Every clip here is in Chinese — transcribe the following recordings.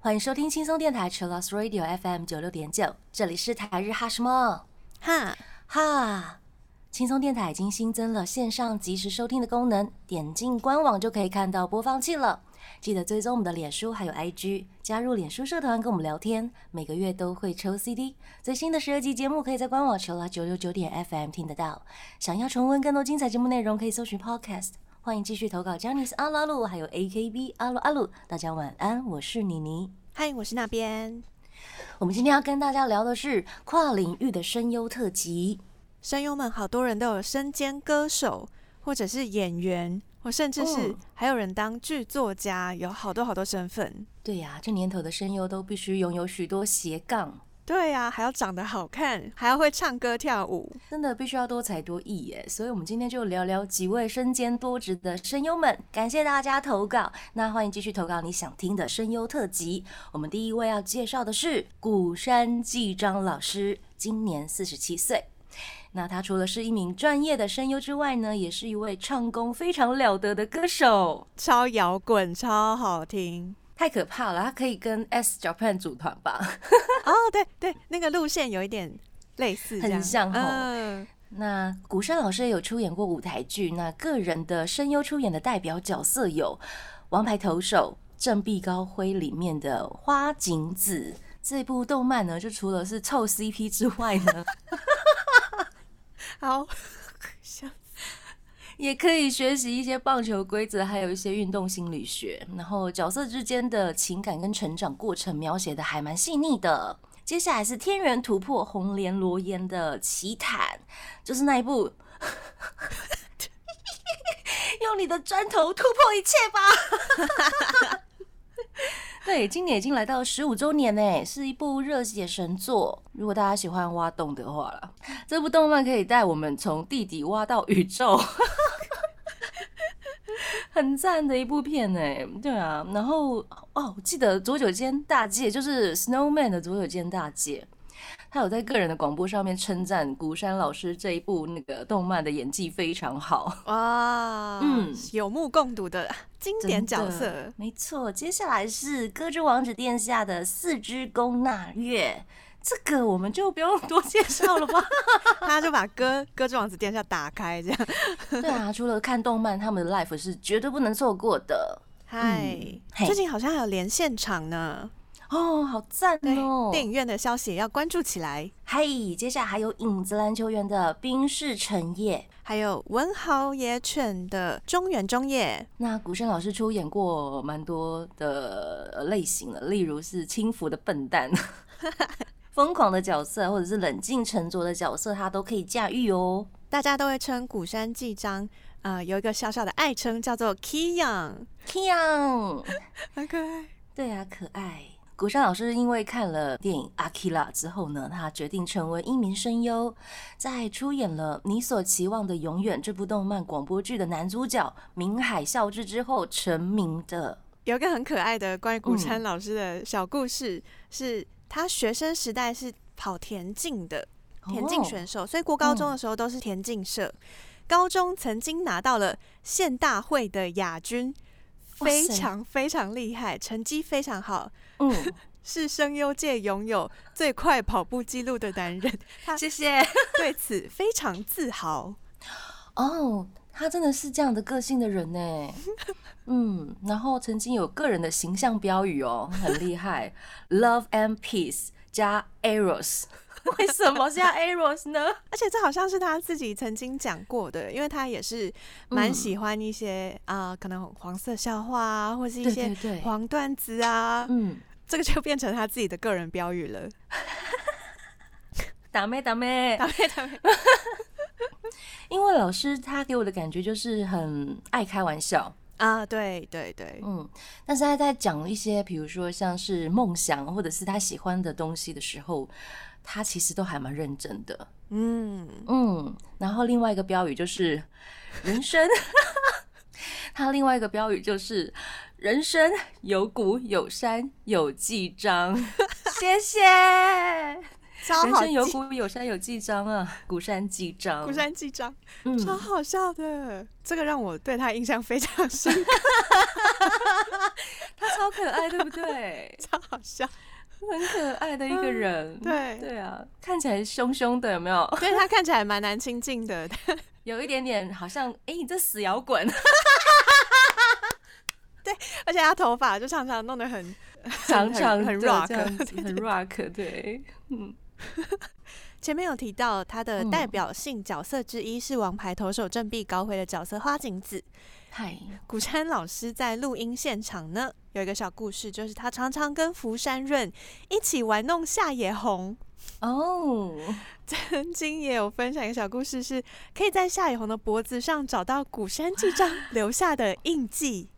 欢迎收听轻松电台 c h i l l o s Radio FM 九六点九，这里是台日哈什么？哈，哈。轻松电台已经新增了线上即时收听的功能，点进官网就可以看到播放器了。记得追踪我们的脸书还有 IG，加入脸书社团跟我们聊天，每个月都会抽 CD。最新的十二集节目可以在官网求啦九六九点 FM 听得到。想要重温更多精彩节目内容，可以搜寻 Podcast。欢迎继续投稿 j a n i c e 阿鲁阿鲁，还有 AKB 阿鲁阿鲁。大家晚安，我是妮妮。嗨，我是那边。我们今天要跟大家聊的是跨领域的声优特辑。声优们好多人都有身兼歌手，或者是演员，或甚至是嗯还有人当剧作家，有好多好多身份。对呀、这年头的声优都必须拥有许多斜杠，对呀、还要长得好看，还要会唱歌跳舞。真的必须要多才多艺耶。所以，我们今天就聊聊几位身兼多职的声优们。感谢大家投稿，那欢迎继续投稿你想听的声优特辑。我们第一位要介绍的是古山纪章老师，今年四十七岁。那他除了是一名专业的声优之外呢，也是一位唱功非常了得的歌手。超摇滚，超好听太可怕了，他可以跟 S Japan 组团吧？哦！对对，那个路线有一点类似，很像哦嗯，那古山老师也有出演过舞台剧，那个人的声优出演的代表角色有《王牌投手》振臂高挥里面的花景子。这部动漫呢，就除了是凑 CP 之外呢，好，笑也可以学习一些棒球规则，还有一些运动心理学。然后角色之间的情感跟成长过程描写的还蛮细腻的。接下来是天元突破红莲罗岩的奇坦，就是那一部。用你的砖头突破一切吧！对，今年已经来到十五周年呢，是一部热血神作。如果大家喜欢挖洞的话啦，这部动漫可以带我们从地底挖到宇宙，很赞的一部片呢。对啊，然后哦，我记得佐久间大介就是 Snowman 的佐久间大介，他有在个人的广播上面称赞古山老师这一部那个动漫的演技非常好。哇，嗯嗯，有目共睹的经典角色。没错，接下来是歌之王子殿下的四之宫纳月，这个我们就不用多介绍了吧？他就把歌歌之王子殿下打开，这样。对啊，除了看动漫，他们的 life 是绝对不能错过的。嗨嘿，最近好像还有连现场呢。哦，好赞，哦！电影院的消息也要关注起来。嘿，接下来还有影子篮球员的冰室成业。还有文豪野犬的中原中野，那古生老师出演过蛮多的呃类型的，例如是轻浮的笨蛋、疯狂的角色，或者是冷静沉着的角色，他都可以驾驭哦。大家都会称古山纪章，呃，有一个小小的爱称叫做 Kiyoung，Kiang，很可爱。对啊，可爱。古山老师因为看了电影《阿基拉》之后呢，他决定成为一名声优，在出演了《你所期望的永远》这部动漫广播剧的男主角明海孝之之后成名的。有一个很可爱的关于古嗯山老师的小故事，是他学生时代是跑田径的田径哦选手，所以国高中的时候都是田径社。高中曾经拿到了县大会的亚军，非常非常厉害，成绩非常好，嗯，是声优界拥有最快跑步记录的男人。他谢谢。对此非常自豪。哦，他真的是这样的个性的人呢。嗯，然后曾经有个人的形象标语哦，很厉害，Love and Peace 加 Eros。为什么是要 Eros 呢？而且这好像是他自己曾经讲过的，因为他也是蛮嗯。喜欢一些啊、可能黄色笑话啊，或是一些黄段子啊，嗯，这个就变成他自己的个人标语了。打 妹打妹，打妹 打妹，因为老师他给我的感觉就是很爱开玩笑，啊，对对对，嗯，但是他在讲一些，比如说像是梦想或者是他喜欢的东西的时候，他其实都还蛮认真的。嗯，嗯，然后另外一个标语就是人生，他另外一个标语就是人生有谷有山有记章，谢谢。超好人生有记谷有山有记章啊，谷山记章。古山记章，嗯，超好笑的，这个让我对他印象非常深刻，他超可爱，对不对？超好笑。很可爱的一个人。对。对啊，看起来凶凶的，有没有？对他看起来蛮难亲近的，有一点点好像，哎、你这死摇滚，对而且他头发就常常弄得很长长很 rock，很 rock，对，嗯，前面有提到他的嗯代表性角色之一是王牌投手振臂高挥的角色花景子。嗨，古山老师在录音现场呢，有一个小故事，就是他常常跟福山润一起玩弄夏野红。哦，曾经也有分享一个小故事是，可以在夏野红的脖子上找到古山纪章 留下的印记。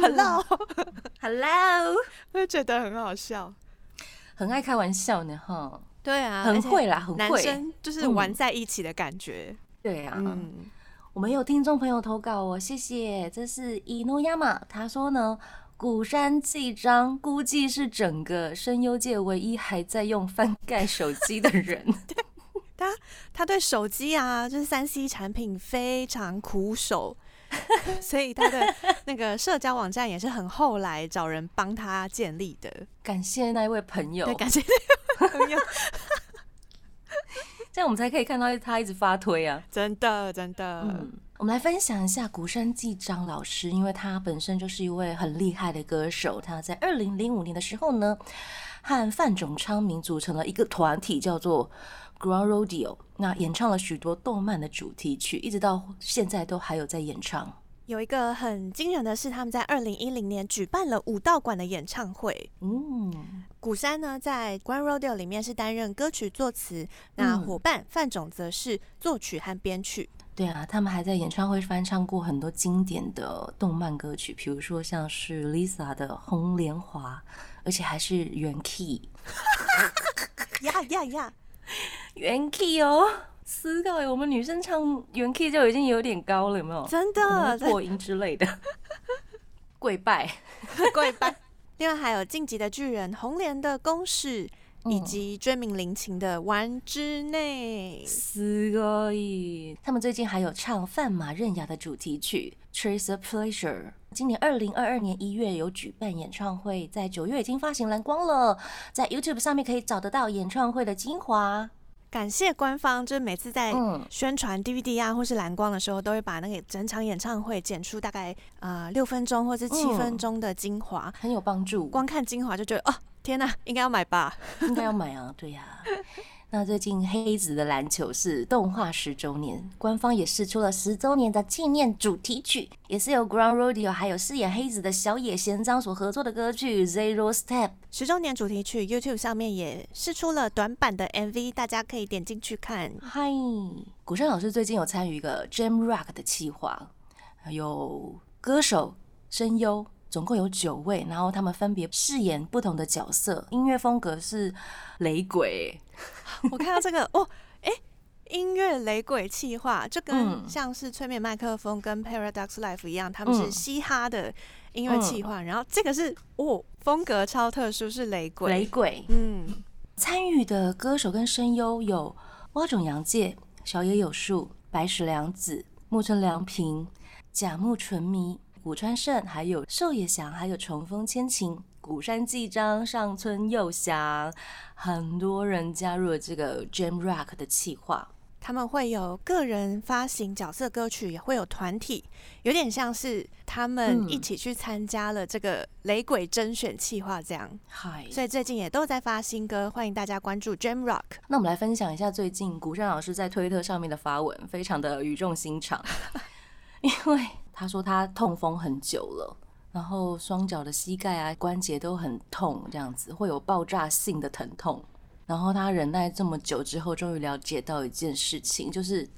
Hello，Hello，我就觉得很好笑。很爱开玩笑呢，哈，对啊，很会啦，很男会，生就是玩在一起的感觉。对啊，嗯，我们有听众朋友投稿哦，谢谢。这是伊诺亚马，他说呢，古山纪章估计是整个声优界唯一还在用翻盖手机的人。他他对手机啊，就是三 C 产品非常苦手，所以他的那个社交网站也是很后来找人帮他建立的。感谢那一位朋友对，，感谢那位朋友，这样我们才可以看到他一直发推啊。真的真的，嗯，我们来分享一下古山纪章老师，因为他本身就是一位很厉害的歌手。他在二零零五年的时候呢，和范仲昌明组成了一个团体，叫做 Ground Rodeo。那演唱了许多动漫的主题曲，一直到现在都还有在演唱。有一个很惊人的是，他们在二零一零年举办了武道馆的演唱会。嗯，古山呢，在《Grand Rodeo》里面是担任歌曲作词，那嗯伙伴范总则是作曲和编曲。对啊，他们还在演唱会翻唱过很多经典的动漫歌曲，比如说像是 Lisa 的《红莲华》，而且还是原 key。呀 呀呀！原 key 哦，思考我们女生唱原 key 就已经有点高了，有没有？真的破音之类的，跪拜。跪拜。另外还有《晋级的巨人》、红莲的公式，以嗯及追名林檎的《丸之内》。すごい！他们最近还有唱范马刃雅的主题曲《Trace a Pleasure》。今年二零二二年一月有举办演唱会，在九月已经发行蓝光了，在 YouTube 上面可以找得到演唱会的精华。感谢官方，就是每次在嗯宣传 DVD 啊或是蓝光的时候，都会把那个整场演唱会剪出大概呃六分钟或是七嗯分钟的精华。很有帮助，光看精华就觉得哦， 天哪，应该要买吧？应该要买啊，对呀、那最近黑子的篮球是动画十周年，官方也试出了十周年的纪念主题曲，也是由 Ground Rodeo 还有饰演黑子的小野贤章所合作的歌曲 Zero Step。十周年主题曲 YouTube 上面也试出了短版的 MV，大家可以点进去看。嗨，古山老师最近有参与一个 Jam Rock 的企划，有歌手、声优，总共有九位，然后他们分别饰演不同的角色，音乐风格是雷鬼，我看到这个哦，哎、音乐雷鬼气化，就跟嗯像是催眠麦克风跟 Paradox Life 一样，他们是嗯嘻哈的音乐气化，然后这个是哦风格超特殊，是雷鬼。雷鬼。嗯，参与的歌手跟声优有蛙种洋介、小野有树、白石凉子、木村良平、甲木纯弥、古川胜，还有寿野翔，还有重丰千晴、古山纪章、上村佑翔，很多人加入了这个 Jam Rock 的企划。他们会有个人发行角色歌曲，也会有团体，有点像是他们嗯一起去参加了这个雷鬼甄选企划这样。嗨，所以最近也都在发新歌，欢迎大家关注 Jam Rock。那我们来分享一下最近古山老师在推特上面的发文，非常的语重心长，因为他说他痛风很久了，然后双脚的膝盖啊关节都很痛，这样子会有爆炸性的疼痛。然后他忍耐这么久之后，终于了解到一件事情，就是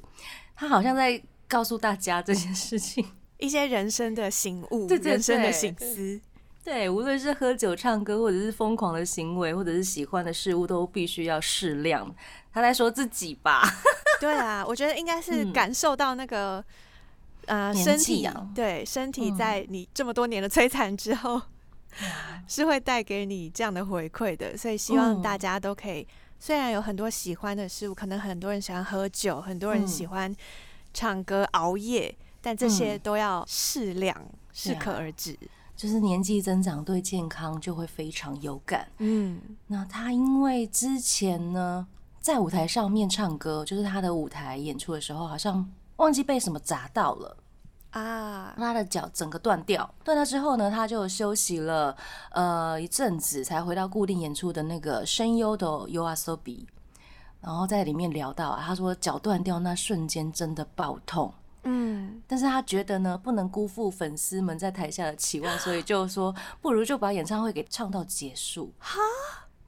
他好像在告诉大家这件事情。一些人生的醒悟，对对人生的对醒思。对，无论是喝酒、唱歌，或者是疯狂的行为，或者是喜欢的事物，都必须要适量。他在说自己吧。对啊，我觉得应该是嗯感受到那个、呃年身体对身体嗯。在你这么多年的摧残之后，是会带给你这样的回馈的，所以希望嗯。大家都可以虽然有很多喜欢的事物，可能很多人喜欢喝酒，很多人喜欢唱歌、熬夜，但这些都要适量，适可而止。就是年纪增长，对健康就会非常有感。嗯，那他因为之前呢，在舞台上面唱歌，就是他的舞台演出的时候，好像忘记被什么砸到了。啊，他的脚整个断掉，断掉之后呢，他就休息了呃一阵子，才回到固定演出的那个声优的 U R S O B，然后在里面聊到，啊他说脚断掉那瞬间真的爆痛，嗯，但是他觉得呢不能辜负粉丝们在台下的期望，所以就说不如就把演唱会给唱到结束。哈，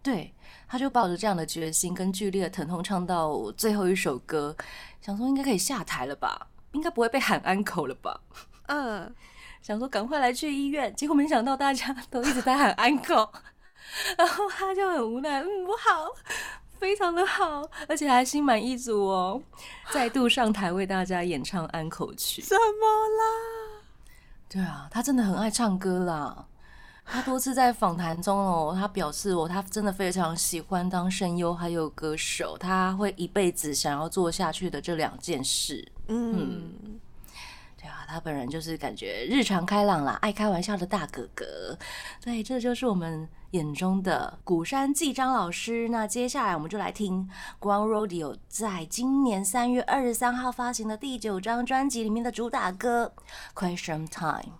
对，他就抱着这样的决心跟剧烈的疼痛唱到最后一首歌，想说应该可以下台了吧。应该不会被喊安口了吧？嗯，想说赶快来去医院，结果没想到大家都一直在喊安口，然后他就很无奈，嗯，不好，非常的好，而且还心满意足哦，再度上台为大家演唱安口曲。怎么啦？对啊，他真的很爱唱歌啦。他多次在访谈中哦，他表示哦，他真的非常喜欢当声优还有歌手，他会一辈子想要做下去的这两件事。嗯，对啊，他本人就是感觉日常开朗啦，爱开玩笑的大哥哥。对，这就是我们眼中的古山纪章老师。那接下来我们就来听光 Rodeo 在今年三月二十三号发行的第九张专辑里面的主打歌《Question Time》。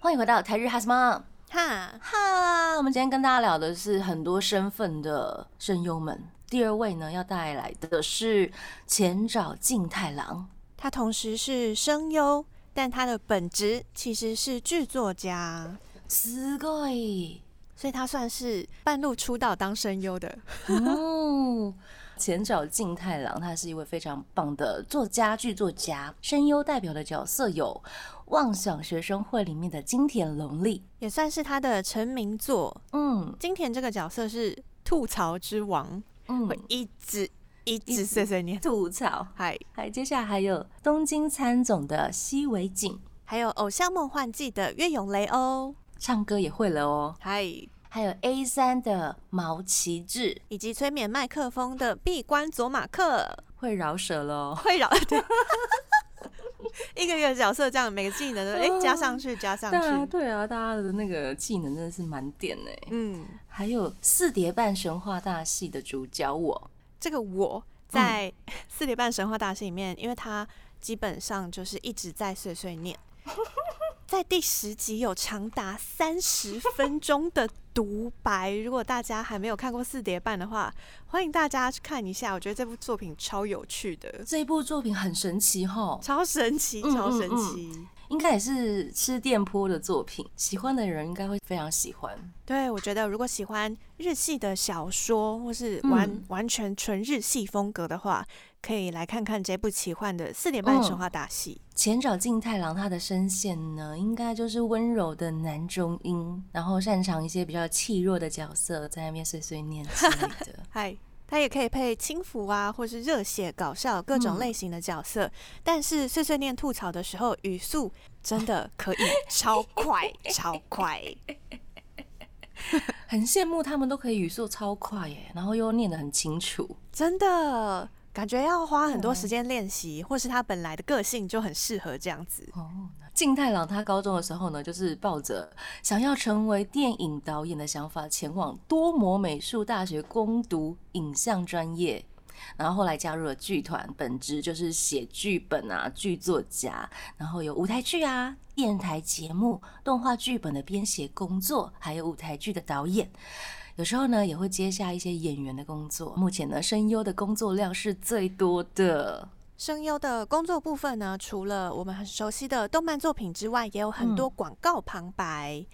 欢迎回到台日哈什么哈哈！我们今天跟大家聊的是很多身份的声优们。第二位呢，要带来的是前沼静太郎，他同时是声优，但他的本职其实是剧作家，すごい，所以他算是半路出道当声优的。哦， 前沼静太郎，他是一位非常棒的作家、剧作家，声优代表的角色有。妄想学生会里面的金田龙利也算是他的成名作。嗯，金田这个角色是吐槽之王，嗯，会一直一直碎碎念吐槽。嗨，嗨接下来还有东京参总的西尾景，还有偶像梦幻季的月永雷欧，唱歌也会了哦。嗨，还有 A 三的毛奇志，以及催眠麦克风的闭关佐马克，会饶舌喽，会饶对。一个一个角色这样，每个技能都哎加上去，加上去。对啊，对啊，大家的那个技能真的是满点哎。嗯，还有四叠半神话大戏的主角我，这个我在四叠半神话大戏里面，因为他基本上就是一直在碎碎念。在第十集有长达三十分钟的独白，如果大家还没有看过四叠半的话，欢迎大家去看一下。我觉得这部作品超有趣的，这部作品很神奇哈，超神奇，超神奇。应该也是吃电波的作品，喜欢的人应该会非常喜欢。对，我觉得如果喜欢日系的小说，或是完完全纯日系风格的话，可以来看看这部奇幻的四点半神话大戏。前沼静太郎他的声线呢，应该就是温柔的男中音，然后擅长一些比较气弱的角色，在那边碎碎念之类的。嗨。他也可以配轻浮啊，或是热血搞笑各种类型的角色，但是碎碎念吐槽的时候，语速真的可以超 快超快，很羡慕他们都可以语速超快耶，然后又念得很清楚，真的。感觉要花很多时间练习，或是他本来的个性就很适合这样子。哦，静太郎他高中的时候呢，就是抱着想要成为电影导演的想法，前往多摩美术大学攻读影像专业，然后后来加入了剧团，本职就是写剧本啊，剧作家，然后有舞台剧啊、电台节目、动画剧本的编写工作，还有舞台剧的导演。有时候呢，也会接下一些演员的工作。目前呢，声优的工作量是最多的。声优的工作部分呢，除了我们很熟悉的动漫作品之外，也有很多广告旁白。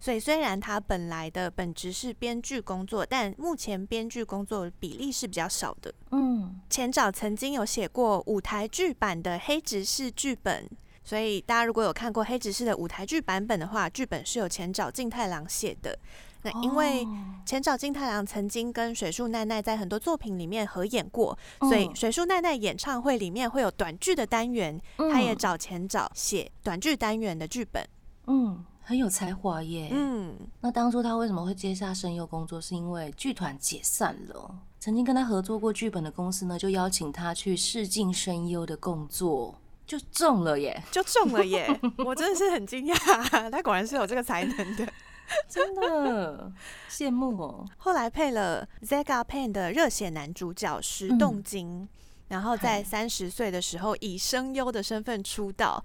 所以虽然他本来的本职是编剧工作，但目前编剧工作比例是比较少的。嗯，前早曾经有写过舞台剧版的黑执事剧本，所以大家如果有看过黑执事的舞台剧版本的话，剧本是由前早静太郎写的。那因为前沼金太郎曾经跟水树奈奈在很多作品里面合演过，所以水树奈奈演唱会里面会有短剧的单元，他也找前沼写短剧单元的剧本。嗯，很有才华耶。嗯，那当初他为什么会接下声优工作？是因为剧团解散了，曾经跟他合作过剧本的公司呢，就邀请他去试镜声优的工作，就中了耶！就中了耶！我真的是很惊讶，他果然是有这个才能的。真的羡慕哦。后来配了 Zega Pain 的热血男主角石动金，然后在三十岁的时候以声优的身份出道，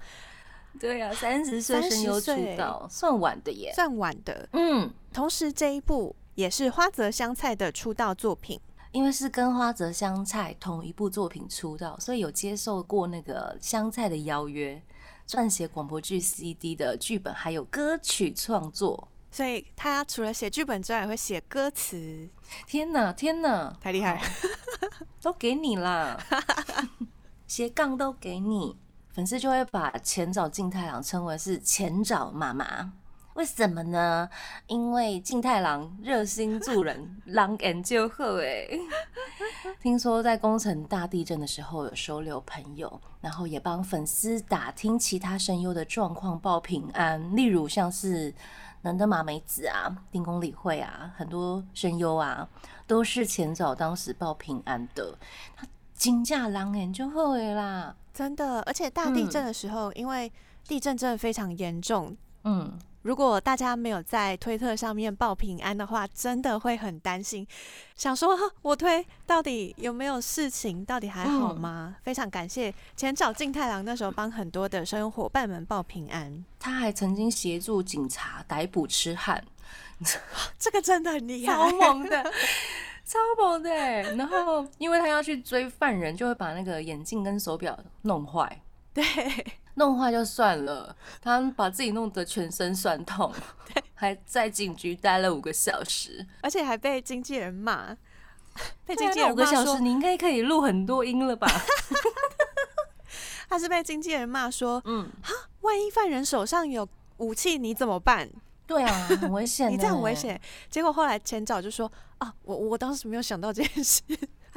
对呀、啊，三十岁声优出道算晚的耶。算晚的。嗯，同时这一部也是花泽香菜的出道作品。因为是跟花泽香菜同一部作品出道，所以有接受过那个香菜的邀约，撰写广播剧 CD 的剧本，还有歌曲创作。所以他除了写剧本之外，也会写歌词，天哪，天哪，太厉害！都给你啦，斜杠都给你。粉丝就会把前早静太郎称为是前早妈妈，为什么呢？因为静太郎热心助人，狼眼就好哎。听说在宫城大地震的时候有收留朋友，然后也帮粉丝打听其他声优的状况报平安，例如像是能登麻美子啊、丁宫理会啊，很多声优啊都是前早当时报平安的。他金价狼眼就好的啦，真的，而且大地震的时候，因为地震真的非常严重，嗯，如果大家没有在推特上面报平安的话，真的会很担心，想说我推到底有没有事情，到底还好吗？非常感谢前找静太郎那时候帮很多的声优伙伴们报平安，他还曾经协助警察逮捕痴汉，这个真的很厉害超害。猛的，超猛的欸。然后因为他要去追犯人，就会把那个眼镜跟手表弄坏。对，弄坏就算了，他把自己弄得全身酸痛，还在警局待了五个小时。而且还被经纪人骂，被对啊经纪那五个小时，人骂说你应该可以录很多音了吧？他是被经纪人骂说，嗯，万一犯人手上有武器，你怎么办？对啊，很危险，你这样很危。险。结果后来前早就说啊，我我当时没有想到这件事，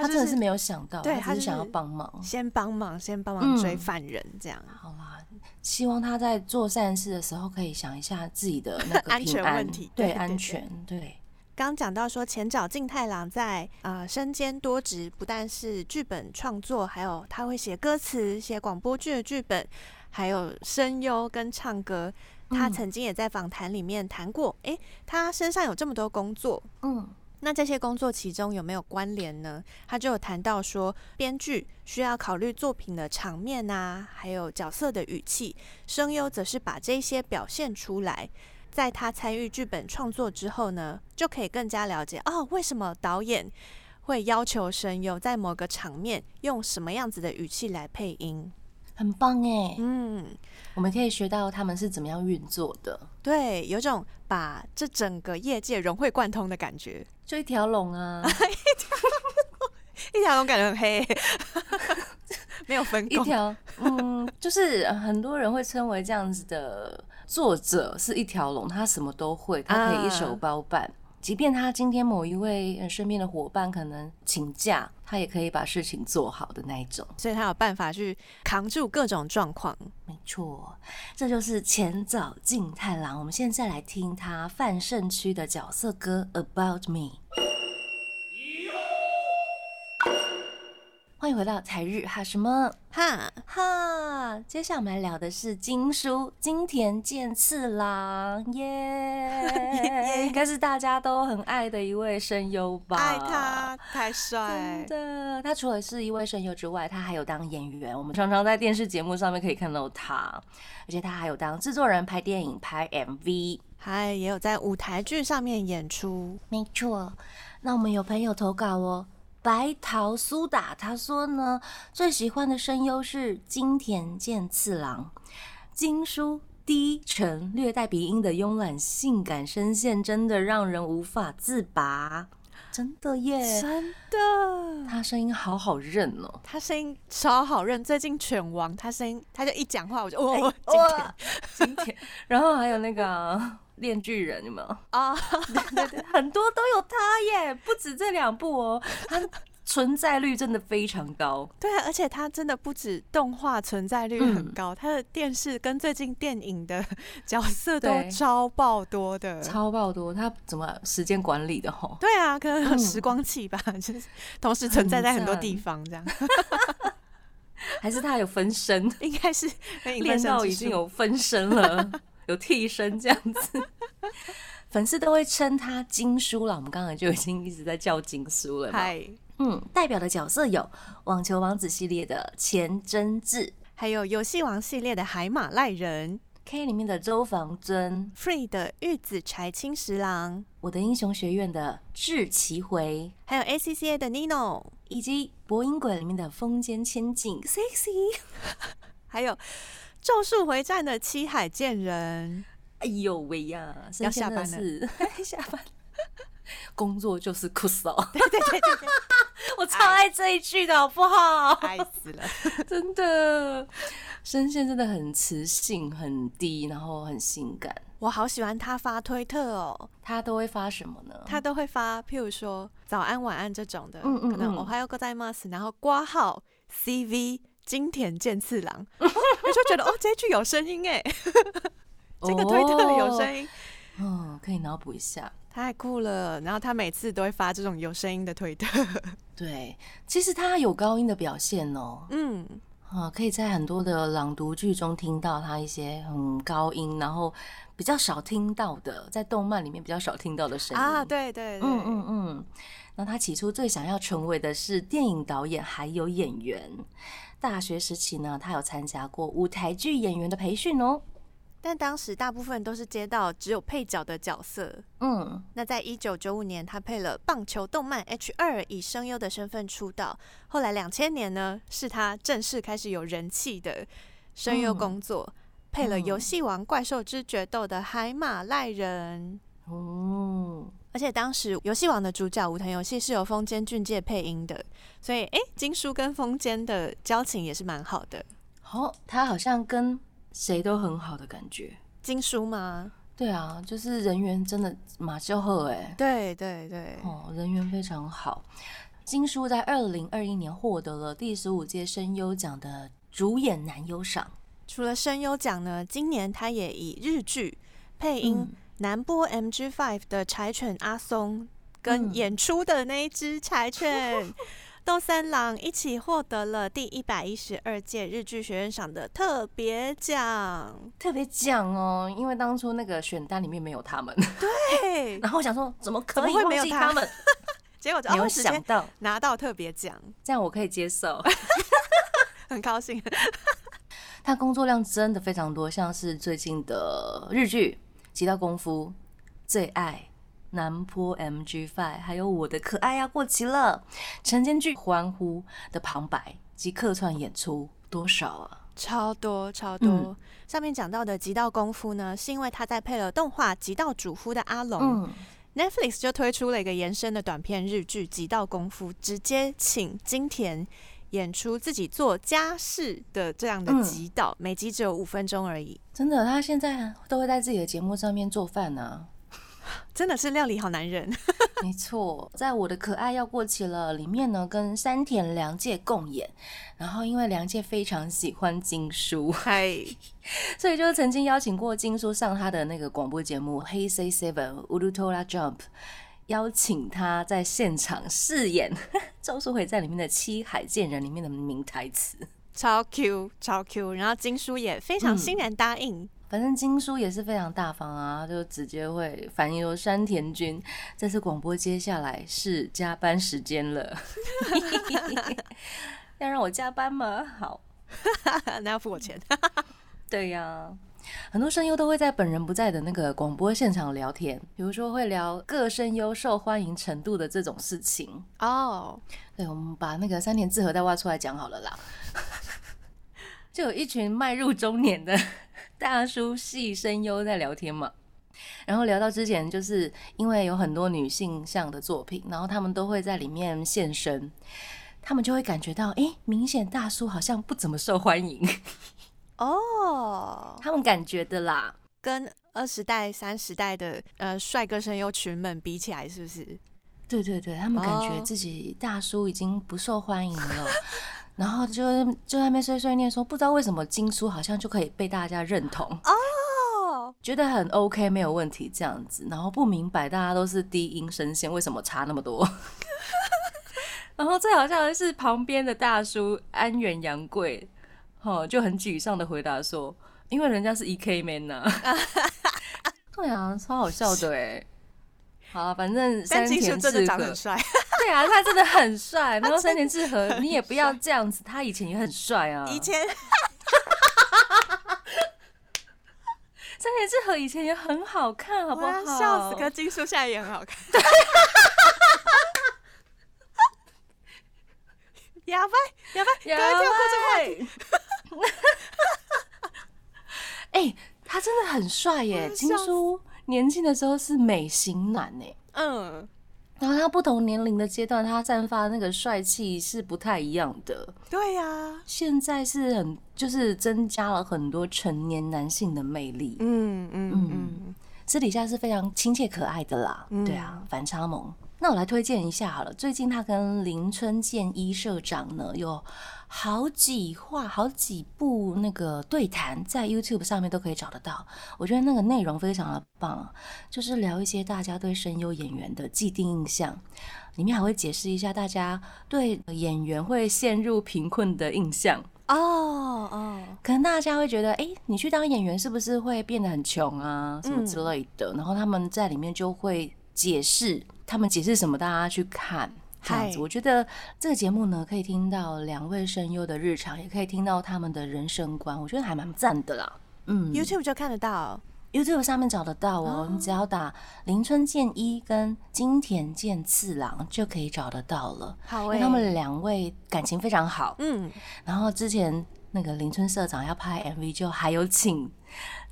他真的是没有想到，对他就是想要帮忙。先帮忙，先帮忙追嗯犯人这样。好啦，希望他在做善事的时候可以想一下自己的那个 安全问题对安全，对，刚刚讲到说，前脚静太郎在呃身兼多职，不但是剧本创作，还有他会写歌词、写广播剧的剧本，还有声优跟唱歌。他嗯曾经也在访谈里面谈过，诶，他身上有这么多工作，嗯那这些工作其中有没有关联呢？他就有谈到说，编剧需要考虑作品的场面啊，还有角色的语气，声优则是把这些表现出来。在他参与剧本创作之后呢，就可以更加了解哦，为什么导演会要求声优在某个场面用什么样子的语气来配音。很棒哎，嗯，我们可以学到他们是怎么样运作的，对，有种把这整个业界融会贯通的感觉。就一条龙啊，一条龙感觉很黑，没有分工。一条，嗯，就是呃很多人会称为这样子的作者是一条龙，他什么都会，他可以一手啊包办。即便他今天某一位呃身边的伙伴可能请假，他也可以把事情做好的那一种。所以他有办法去扛住各种状况。没错，这就是前早静太郎。我们现在来听他范胜区的角色歌《About Me》。欢迎回到才日哈什么哈，哈？接下来我们来聊的是金叔金田健次郎，耶、应该是大家都很爱的一位声优吧？爱他太帅真，的，他除了是一位声优之外，他还有当演员。我们常常在电视节目上面可以看到他，而且他还有当制作人、拍电影、拍 MV。还也有在舞台剧上面演出。没错，那我们有朋友投稿哦，白桃苏打他说呢，最喜欢的声优是金田健次郎，金叔。低沉、略带鼻音的慵懒性感声线，真的让人无法自拔。真的耶，真的，他声音好好认哦。他声音超好认。最近犬王，他声音他就一讲话我就哦，哎 今天哇今天，然后还有那个啊炼巨人，有没有？啊，对对，很多都有他耶，不止这两部哦。他存在率真的非常高。对啊，而且它真的不止动画存在率很嗯高，它的电视跟最近电影的角色都超爆多的。超爆多，他怎么时间管理的吼？对啊，可能时光器吧，就是同时存在在很多地方，这样 还是他有分身，应该是练到已经有分身了，有替身这样子。粉丝都会称他金叔了，我们刚才就已经一直在叫金叔了嘛。嗨，嗯，代表的角色有《网球王子》系列的钱真志还有游戏王系列的海马赖人，K 里面的周防尊，，Free 的玉子柴青十郎，我的英雄学院的志奇回，还有 ACCA 的 Nino，以及《博音鬼》里面的风间千景，sexy。还有《咒术回战》的七海剑人。哎呦喂呀，要下班了 下班。工作就是酷手，对对对对对，我超爱这一句的好不好？爱死了。真的，声线真的很磁性、很低，然后很性感。我好喜欢他发推特哦，他都会发什么呢？他都会发，譬如说早安、晚安这种的，嗯嗯可能嗯我还有个在 mas，然后挂号 CV 金田健次郎，我就觉得哦，这一句有声音哎，这个推特有声音，音，嗯，可以脑补一下。太酷了。然后他每次都会发这种有声音的推特，对，其实他有高音的表现哦，嗯，啊，可以在很多的朗读剧中听到他一些很高音，然后比较少听到的，在动漫里面比较少听到的声音。啊，，对对对，嗯嗯嗯。那他起初最想要成为的是电影导演，还有演员。大学时期呢，他有参加过舞台剧演员的培训哦。但当时大部分都是接到只有配角的角色。嗯，那在一九九五年，他配了棒球动漫 H 二，以声优的身份出道。后来两千年呢，是他正式开始有人气的声优工作，配了《游戏王怪兽之决斗》的海马赖人。哦，而且当时《游戏王》的主角武藤游戏是由风间俊介配音的，所以诶，金叔跟风间的交情也是蛮好的。哦、他好像跟谁都很好的感觉。金叔吗？对啊，就是人缘真的马秀赫哎，对对对，哦，人缘非常好。金叔在二零二一年获得了第十五届声优奖的主演男优赏。除了声优奖呢，今年他也以日剧配音嗯南波 MG Five 的柴犬阿松，跟嗯演出的那一只柴犬 豆三郎一起获得了第一百一十二届日剧学院赏的特别奖。特别奖哦，因为当初那个选单里面没有他们，对，然后我想说怎么可以怎么会没有他们？结果就没有想到，拿到特别奖，这样我可以接受。很高兴。他工作量真的非常多，像是最近的日剧《极道功夫》、《最爱》、南坡 MG Five，还有我的可爱要过期了，晨间剧欢呼的旁白及客串演出多少啊？超多超多。嗯上面讲到的《极道功夫》呢，是因为他在配了动画《极道主夫》的阿龙、嗯，Netflix 就推出了一个延伸的短片日剧《极道功夫》，直接请金田演出自己做家事的这样的嗯。极道，每集只有五分钟而已，真的，他现在都会在自己的节目上面做饭呢、真的是料理好男人。没错，在我的可爱要过期了里面呢，跟山田凉介共演。然后因为凉介非常喜欢金叔，嗨，所以就曾经邀请过金叔上他的那个广播节目《Hey Say Seven Ultra Jump》，邀请他在现场饰演《咒术回战》里面的七海剑人里面的名台词。超 Q 超 Q，然后金叔也非常嗯欣然答应。反正金叔也是非常大方啊，就直接会反映说山田君这次广播接下来是加班时间了，要让我加班吗？好，那要付我钱。对呀、很多声优都会在本人不在的那个广播现场聊天，比如说会聊各声优受欢迎程度的这种事情。哦，对，我们把那个三田智和再挖出来讲好了啦。就有一群迈入中年的大叔系声优在聊天嘛，然后聊到之前，就是因为有很多女性向的作品，然后他们都会在里面现身，他们就会感觉到，诶，明显大叔好像不怎么受欢迎，哦，他们感觉的啦。跟二十代、三十代的呃帅哥声优群们比起来，是不是？对对对，他们感觉哦自己大叔已经不受欢迎了，然后就就在那边碎碎念说，不知道为什么金叔好像就可以被大家认同，哦，觉得很 OK 没有问题这样子，然后不明白大家都是低音声线，为什么差那么多？然后最好笑的是旁边的大叔安远洋贵，哦就很沮丧的回答说，因为人家是 EK man 呐、对啊，超好笑的哎。好啊，反正山但金叔田智和真的长得很，帅，对啊，他真的很帅。然后三田智和，你也不要这样子，他以前也很帅啊。以前 三田智和以前也很好看，好不好？笑死，可金叔现在也很好看。哑巴，哑巴，有赶快跳过这个话题。哎、他真的很帅耶！金叔年轻的时候是美型男哎，嗯，然后他不同年龄的阶段，他散发的那个帅气是不太一样的。对呀，现在是很就是增加了很多成年男性的魅力，嗯嗯嗯，私底下是非常亲切可爱的啦。嗯对啊，反差萌。那我来推荐一下好了，最近他跟林春健一社长呢有好几话、好几部那个对谈，在 YouTube 上面都可以找得到。我觉得那个内容非常的棒，就是聊一些大家对声优演员的既定印象，里面还会解释一下大家对演员会陷入贫困的印象。哦哦，可能大家会觉得，哎、你去当演员是不是会变得很穷啊，什么之类的？然后他们在里面就会解释，他们解释什么，大家去看。这样子，我觉得这个节目呢，可以听到两位声优的日常，也可以听到他们的人生观，我觉得还蛮赞的啦。嗯 YouTube 就看得到。YouTube 上面找得到哦，你只要打林春健一跟金田健次郎就可以找得到了。好诶，因为他们两位感情非常好，嗯，然后之前那个林春社长要拍 MV，就还有请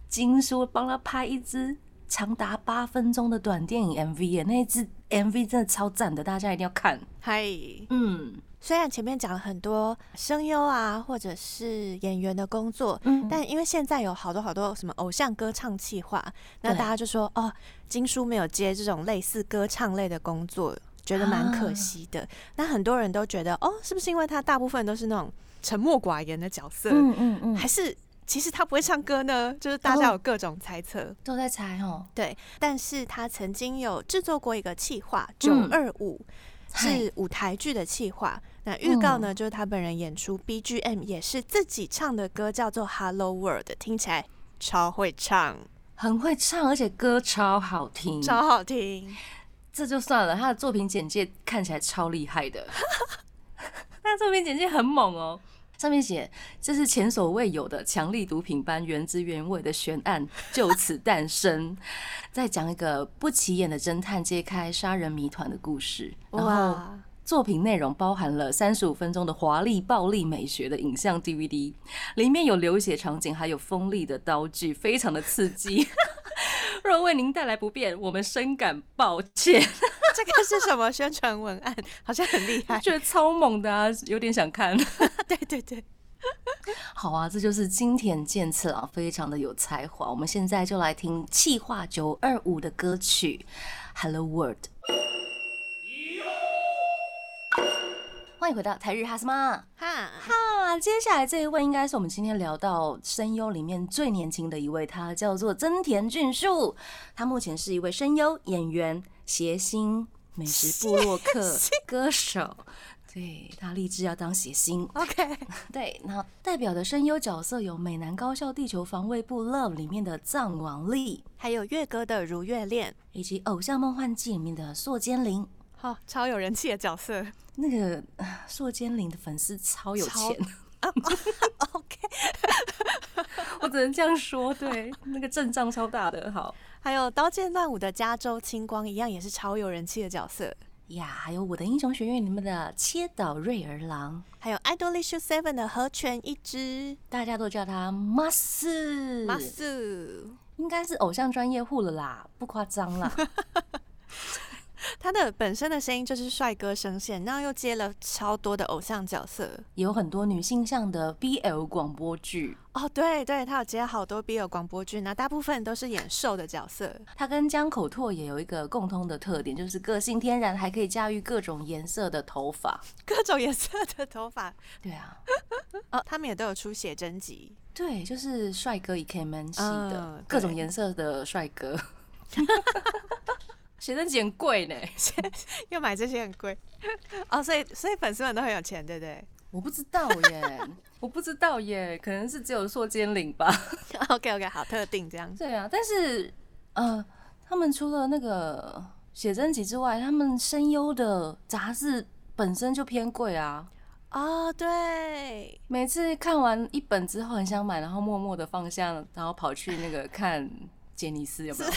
金叔帮他拍一支长达八分钟的短电影 MV 耶，那一支 MV 真的超赞的，大家一定要看。嗨。嗯虽然前面讲了很多声优啊，或者是演员的工作，嗯，但因为现在有好多好多什么偶像歌唱企划，那大家就说哦，金叔没有接这种类似歌唱类的工作，觉得蛮可惜的。那很多人都觉得哦，是不是因为他大部分都是那种沉默寡言的角色，嗯嗯嗯，还是其实他不会唱歌呢？就是大家哦有各种猜测。都在猜哦。对，但是他曾经有制作过一个企划九二五。是舞台剧的企划，那预告呢，就是他本人演出 BGM 也是自己唱的歌，叫做《Hello World》，听起来超会唱，很会唱，而且歌超好听，超好听。这就算了，他的作品简介看起来超厉害的，他的作品简介很猛哦。上面写这是前所未有的强力毒品般原汁原味的悬案就此诞生，再讲一个不起眼的侦探揭开杀人谜团的故事。然后哇，作品内容包含了三十五分钟的华丽暴力美学的影像 DVD，里面有流血场景，还有锋利的刀具，非常的刺激。若为您带来不便，我们深感抱歉。这个是什么宣传文案？好像很厉害。觉得超猛的啊，有点想看。对对对，好啊，这就是金田健次郎，非常的有才华。我们现在就来听气化九二五的歌曲《Hello World》。欢迎回到台日哈什么哈，哈？接下来这一位应该是我们今天聊到声优里面最年轻的一位，他叫做增田俊树。他目前是一位声优、演员、谐星、美食部落客、歌手。对他立志要当谐星，OK，对，那代表的声优角色有美男高校地球防卫部 Love 里面的藏王丽，还有月哥的《如月恋以及偶像梦幻季里面的硕坚玲。》，好、超有人气的角色。那个呃硕坚玲的粉丝超有超钱，OK，我只能这样说。对，那个阵仗超大的。好还有《刀剑乱舞》的加州青光一样，也是超有人气的角色。呀，还有我的英雄学院里面的切岛瑞儿郎，还有《Idol i s h u e Seven》的河泉一之大家都叫他 Mas Mas，，应该是偶像专业户了啦，不夸张啦。他的本身的声音就是帅哥声线，然后又接了超多的偶像角色。有很多女性向的 BL 广播剧，哦，对对，他有接好多 BL 广播剧，那大部分都是演瘦的角色。他跟江口拓也有一个共通的特点，就是个性天然，还可以驾驭各种颜色的头发。各种颜色的头发，对啊，哦，他们也都有出写真集。对，就是帅哥 E K man 系的、嗯各种颜色的帅哥。写真集很贵呢，要买这些很贵 哦，所以所以粉丝们都很有钱，对不对我不知道耶，我不知道耶，可能是只有硕尖领吧。？OK OK，好，特定这样。对啊，但是呃，他们除了那个写真集之外，他们声优的杂志本身就偏贵啊。哦，对，每次看完一本之后很想买，然后默默的放下，然后跑去那个看杰尼斯有没有？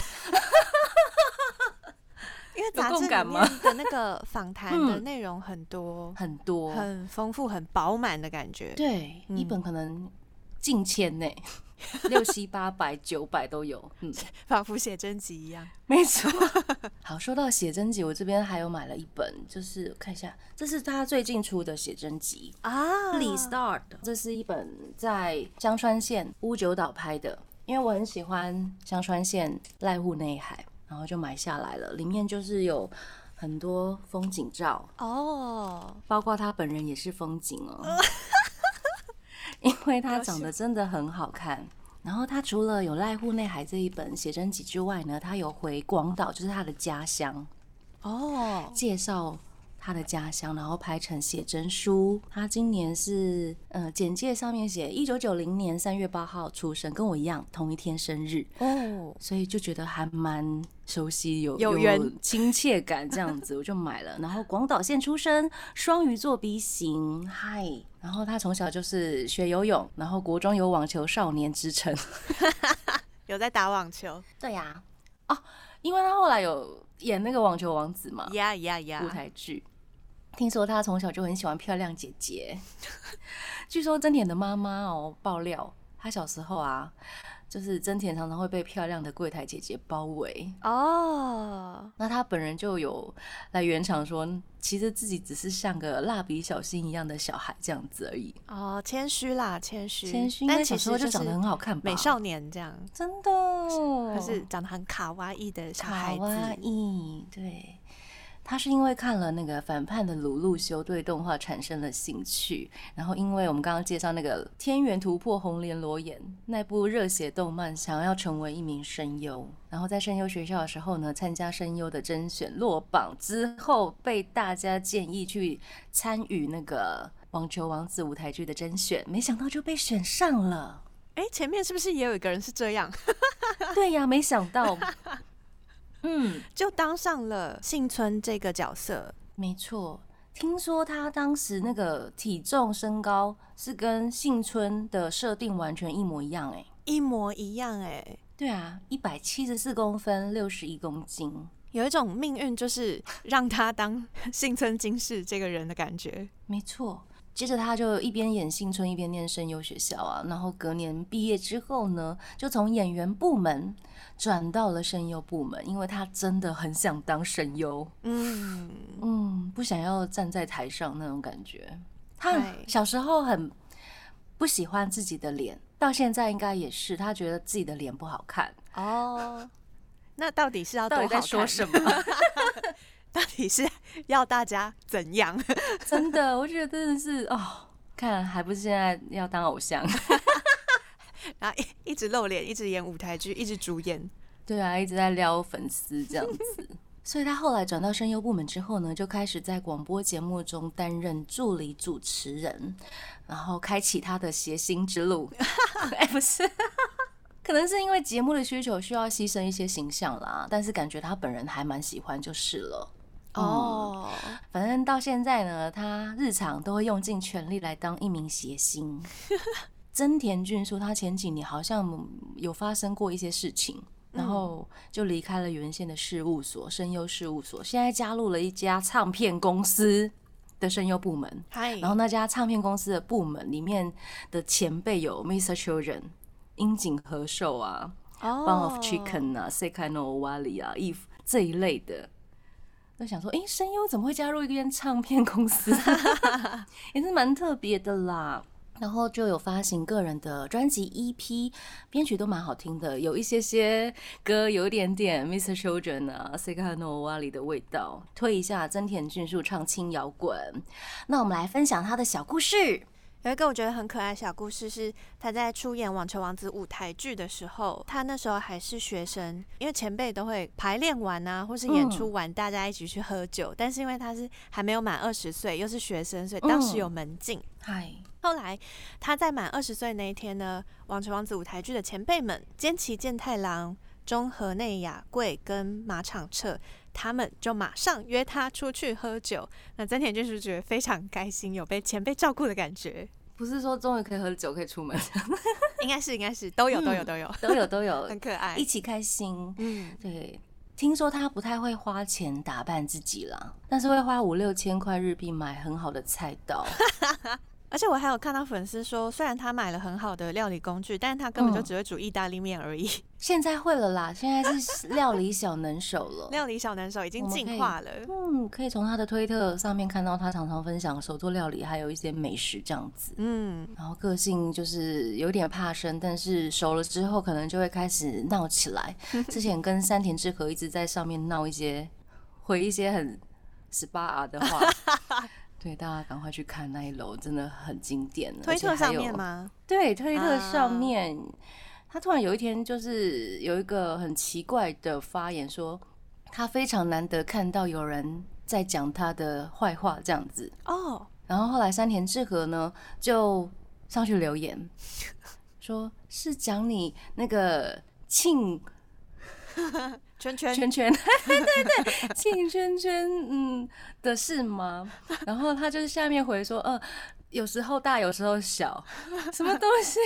因为有杂志里共感吗面的那个访 谈的嗯内容很多，很多，很丰富、很饱满的感觉。对，嗯一本可能近千呢，六七八百、九百都有。嗯，仿佛写真集一样。没错。好，说到写真集，我这边还有买了一本，就是我看一下，这是他最近出的写真集。啊李 Start，这是一本在江川县乌九岛拍的，因为我很喜欢香川县濑户内海，然后就买下来了。里面就是有很多风景照，哦，包括他本人也是风景哦，因为他长得真的很好看。然后他除了有濑户内海这一本写真集之外呢，他有回广岛，就是他的家乡，哦，介绍他的家乡，然后拍成写真书。他今年是呃简介上面写一九九零年三月八号出生，跟我一样同一天生日，哦，所以就觉得还蛮熟悉，有有缘 亲切感这样子，我就买了。然后广岛县出生，双鱼座 B 型，嗨。然后他从小就是学游泳，然后国中有网球少年之称。有在打网球，对呀、哦，因为他后来有演那个网球王子嘛，呀呀呀舞！台剧。听说他从小就很喜欢漂亮姐姐。据说真田的妈妈哦爆料，她小时候啊，就是真田常常会被漂亮的柜台姐姐包围。哦，那他本人就有来圆场说，其实自己只是像个蜡笔小新一样的小孩这样子而已。哦，谦虚啦，谦虚，谦虚，但小时候就长得很好看吧，美少年这样，真的，可是长得很卡哇伊的小孩子卡哇。伊，对。他是因为看了那个反叛的鲁路修对动画产生了兴趣，然后因为我们刚刚介绍那个《天元突破红莲裸眼》那部热血动漫，想要成为一名声优，然后在声优学校的时候呢，参加声优的甄选落榜之后，被大家建议去参与那个网球王子舞台剧的甄选，没想到就被选上了。哎，前面是不是也有一个人是这样，对呀，没想到，嗯，就当上了幸村这个角色？没错，听说他当时那个体重身高是跟幸村的设定完全一模一样哎。一模一样哎，对啊，一百七十四公分，六十一公斤，有一种命运就是让他当 幸村金士这个人的感觉。没错。接着他就一边演幸村一边念声优学校啊，然后隔年毕业之后呢，就从演员部门转到了声优部门，因为他真的很想当声优。嗯，嗯，不想要站在台上那种感觉。他小时候很不喜欢自己的脸，到现在应该也是，他觉得自己的脸不好看。哦，那到底是要到？底在说什么？到底是要大家怎样？真的，我觉得真的是哦，看还不是现在要当偶像？然后一一直露脸，一直演舞台剧，一直主演。对啊，一直在撩粉丝这样子。所以他后来转到声优部门之后呢，就开始在广播节目中担任助理主持人，然后开启他的谐星之路。哎、不是，可能是因为节目的需求需要牺牲一些形象啦，但是感觉他本人还蛮喜欢就是了。哦，反正到现在呢，他日常都会用尽全力来当一名谐星。真田俊树他前几年好像有发生过一些事情，然后就离开了原先的事务所声优事务所，现在加入了一家唱片公司的声优部门。嗨，然后那家唱片公司的部门里面的前辈有 Mr. Children、樱井和寿啊、哦 Bun of Chicken 啊、Sekai no Owari 啊、Eve 这一类的。都想说，诶，声优怎么会加入一间唱片公司？也是蛮特别的啦。然后就有发行个人的专辑 EP，编曲都蛮好听的，有一些些歌有一点点 Mr. Children 啊、Sekano Wali 的味道。推一下真田俊树唱轻摇滚，那我们来分享他的小故事。有一个我觉得很可爱的小故事，是他在出演《网球王子》舞台剧的时候，他那时候还是学生，因为前辈都会排练完啊，或是演出完，大家一起去喝酒。但是因为他是还没有满二十岁，又是学生，所以当时有门禁。嗨，后来他在满二十岁那一天呢，《网球王子》舞台剧的前辈们，兼崎健太郎、中和内雅贵跟马场彻。他们就马上约他出去喝酒，那真田就是觉得非常开心，有被前辈照顾的感觉。不是说终于可以喝酒可以出门，应该是应该是都有都有都有都有都有，很可爱，一起开心。嗯，对。听说他不太会花钱打扮自己啦，但是会花五六千块日币买很好的菜刀。而且我还有看到粉丝说，虽然他买了很好的料理工具，但是他根本就只会煮意大利面而已。现在会了啦，现在是料理小能手了。料理小能手已经进化了。嗯，可以从他的推特上面看到他常常分享手做料理，还有一些美食这样子。嗯，然后个性就是有点怕生，但是熟了之后可能就会开始闹起来。之前跟山田智和一直在上面闹一些，回一些很十八 R 的话。对，大家赶快去看那一楼，真的很经典。推特上面吗？对，推特上面，他突然有一天就是有一个很奇怪的发言，说他非常难得看到有人在讲他的坏话这样子。哦，然后后来山田智和呢就上去留言，说是讲你那个庆。圈圈圈圈，对对对，庆圈圈，嗯的事吗？然后他就是下面回说，呃，有时候大，有时候小，什么东西？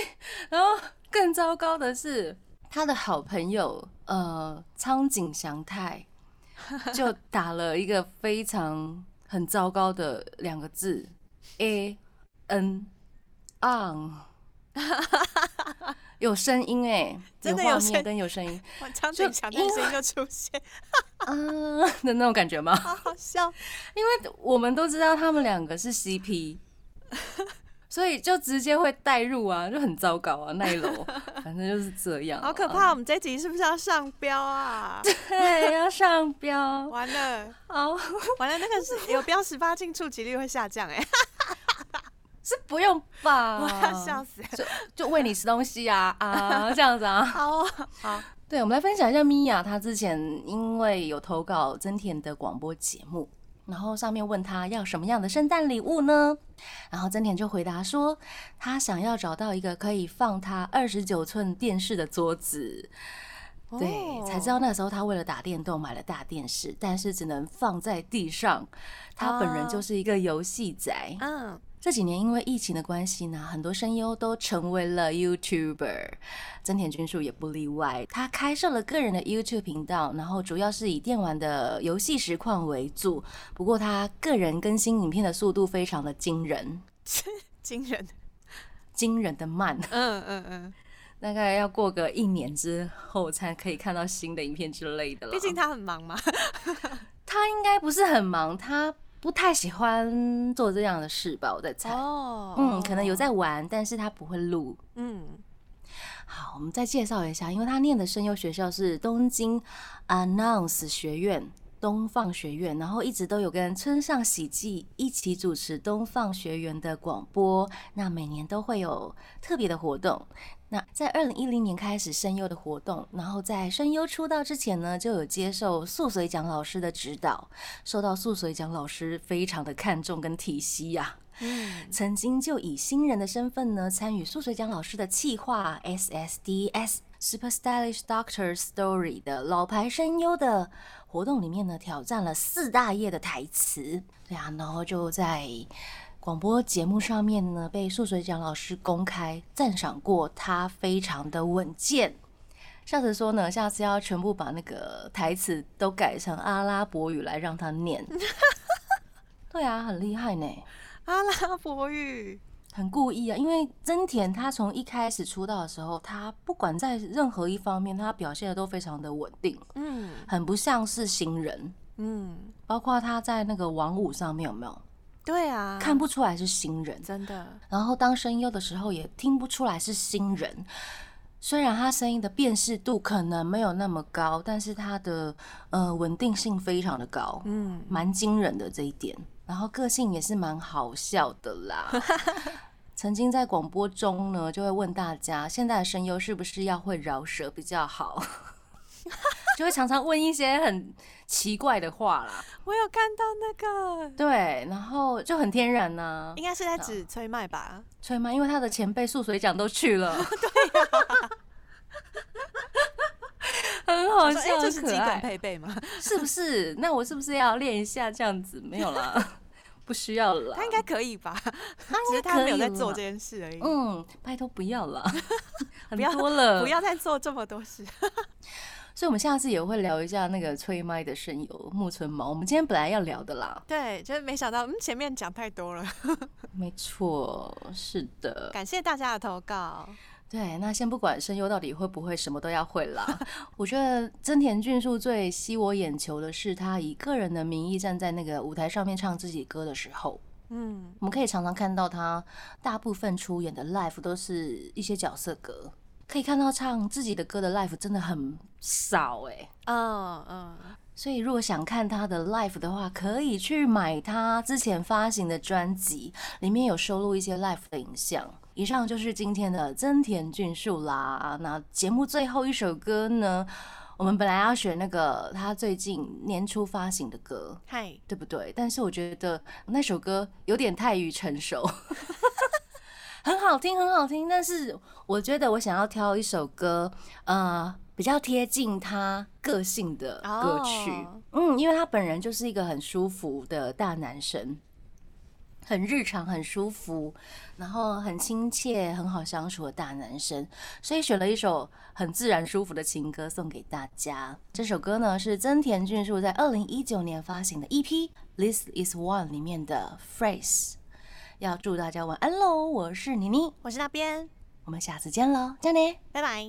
然后更糟糕的是，他的好朋友，呃，苍井祥太就打了一个非常很糟糕的两个字，a n on。有声音哎，真的有面跟有声音，张俊强的声音就出现，啊 的那种感觉吗？好好笑，因为我们都知道他们两个是 CP，所以就直接会带入啊，就很糟糕啊，那一楼反正就是这样，好可怕。我们这集是不是要上标啊？对，要上标，完了，好，完了，那个是有标十八禁，触及率会下降哎。是不用吧？我要笑死！就就喂你吃东西啊 啊，这样子啊。好啊好，对，我们来分享一下米娅，她之前因为有投稿真田的广播节目，然后上面问她要什么样的圣诞礼物呢？然后真田就回答说，他想要找到一个可以放他二十九寸电视的桌子。对，才知道那时候他为了打电动买了大电视，但是只能放在地上。他本人就是一个游戏宅。嗯。这几年因为疫情的关系呢，很多声优都成为了 YouTuber，真田君树也不例外。他开设了个人的 YouTube 频道，然后主要是以电玩的游戏实况为主。不过他个人更新影片的速度非常的惊人，惊人，惊人的慢。嗯嗯嗯，大概要过个一年之后才可以看到新的影片之类的了。毕竟他很忙嘛，他应该不是很忙，他。不太喜欢做这样的事吧，我在猜。哦，嗯，可能有在玩，但是他不会录。嗯，好，我们再介绍一下，因为他念的声优学校是东京 Announce 学院。东放学院，然后一直都有跟村上喜纪一起主持东放学院的广播，那每年都会有特别的活动。那在二零一零年开始声优的活动，然后在声优出道之前呢，就有接受素水奖老师的指导，受到素水奖老师非常的看重跟体系呀。曾经就以新人的身份呢，参与素水奖老师的企划 SSDS Super Stylish Doctor Story 的老牌声优的。活动里面呢，挑战了四大页的台词，对啊，然后就在广播节目上面呢，被素水奖老师公开赞赏过，他非常的稳健。笑着说呢，下次要全部把那个台词都改成阿拉伯语来让他念。对啊，很厉害呢，阿拉伯语。很故意啊，因为真田他从一开始出道的时候，他不管在任何一方面，他表现的都非常的稳定，嗯，很不像是新人，嗯，包括他在那个网舞上面有没有？对啊，看不出来是新人，真的，然后当声优的时候也听不出来是新人。虽然他声音的辨识度可能没有那么高，但是他的呃稳定性非常的高，嗯，蛮惊人的这一点。然后个性也是蛮好笑的啦。曾经在广播中呢，就会问大家，现在的声优是不是要会饶舌比较好？就会常常问一些很奇怪的话啦。我有看到那个，对，然后就很天然呐、应该是在指崔麦吧？吹麦？因为他的前辈素水奖都去了，对很好笑，这是很可基本爱，配备吗？是不是？那我是不是要练一下这样子？没有啦，不需要了。他应该可以吧？他只是他没有在做这这，件事而已。嗯，拜托不要了，很不要多了，不。要再做这么多事。所以，我们下次也会聊一下那个吹麦的声优木村毛。我们今天本来要聊的啦，对，就是没想到，嗯，前面讲太多了。没错，是的。感谢大家的投稿。对，那先不管声优到底会不会什么都要会啦，我觉得真田俊树最吸我眼球的是他以个人的名义站在那个舞台上面唱自己歌的时候，嗯，我们可以常常看到他大部分出演的 live 都是一些角色歌，可以看到唱自己的歌的 live 真的很少哎、嗯嗯，所以如果想看他的 live 的话，可以去买他之前发行的专辑，里面有收录一些 live 的影像。以上就是今天的增田俊树啦。那节目最后一首歌呢，我们本来要选那个他最近年初发行的歌，嗨，对不对？但是我觉得那首歌有点太于成熟，很好听，很好听。但是我觉得我想要挑一首歌，呃，比较贴近他个性的歌曲。哦嗯，因为他本人就是一个很舒服的大男生。很日常、很舒服，然后很亲切、很好相处的大男生，所以选了一首很自然、舒服的情歌送给大家。这首歌呢是增田俊树在二零一九年发行的 EP《This Is One》里面的 Phrase。要祝大家晚安喽！我是妮妮，我是那边，我们下次见喽，加内。拜拜。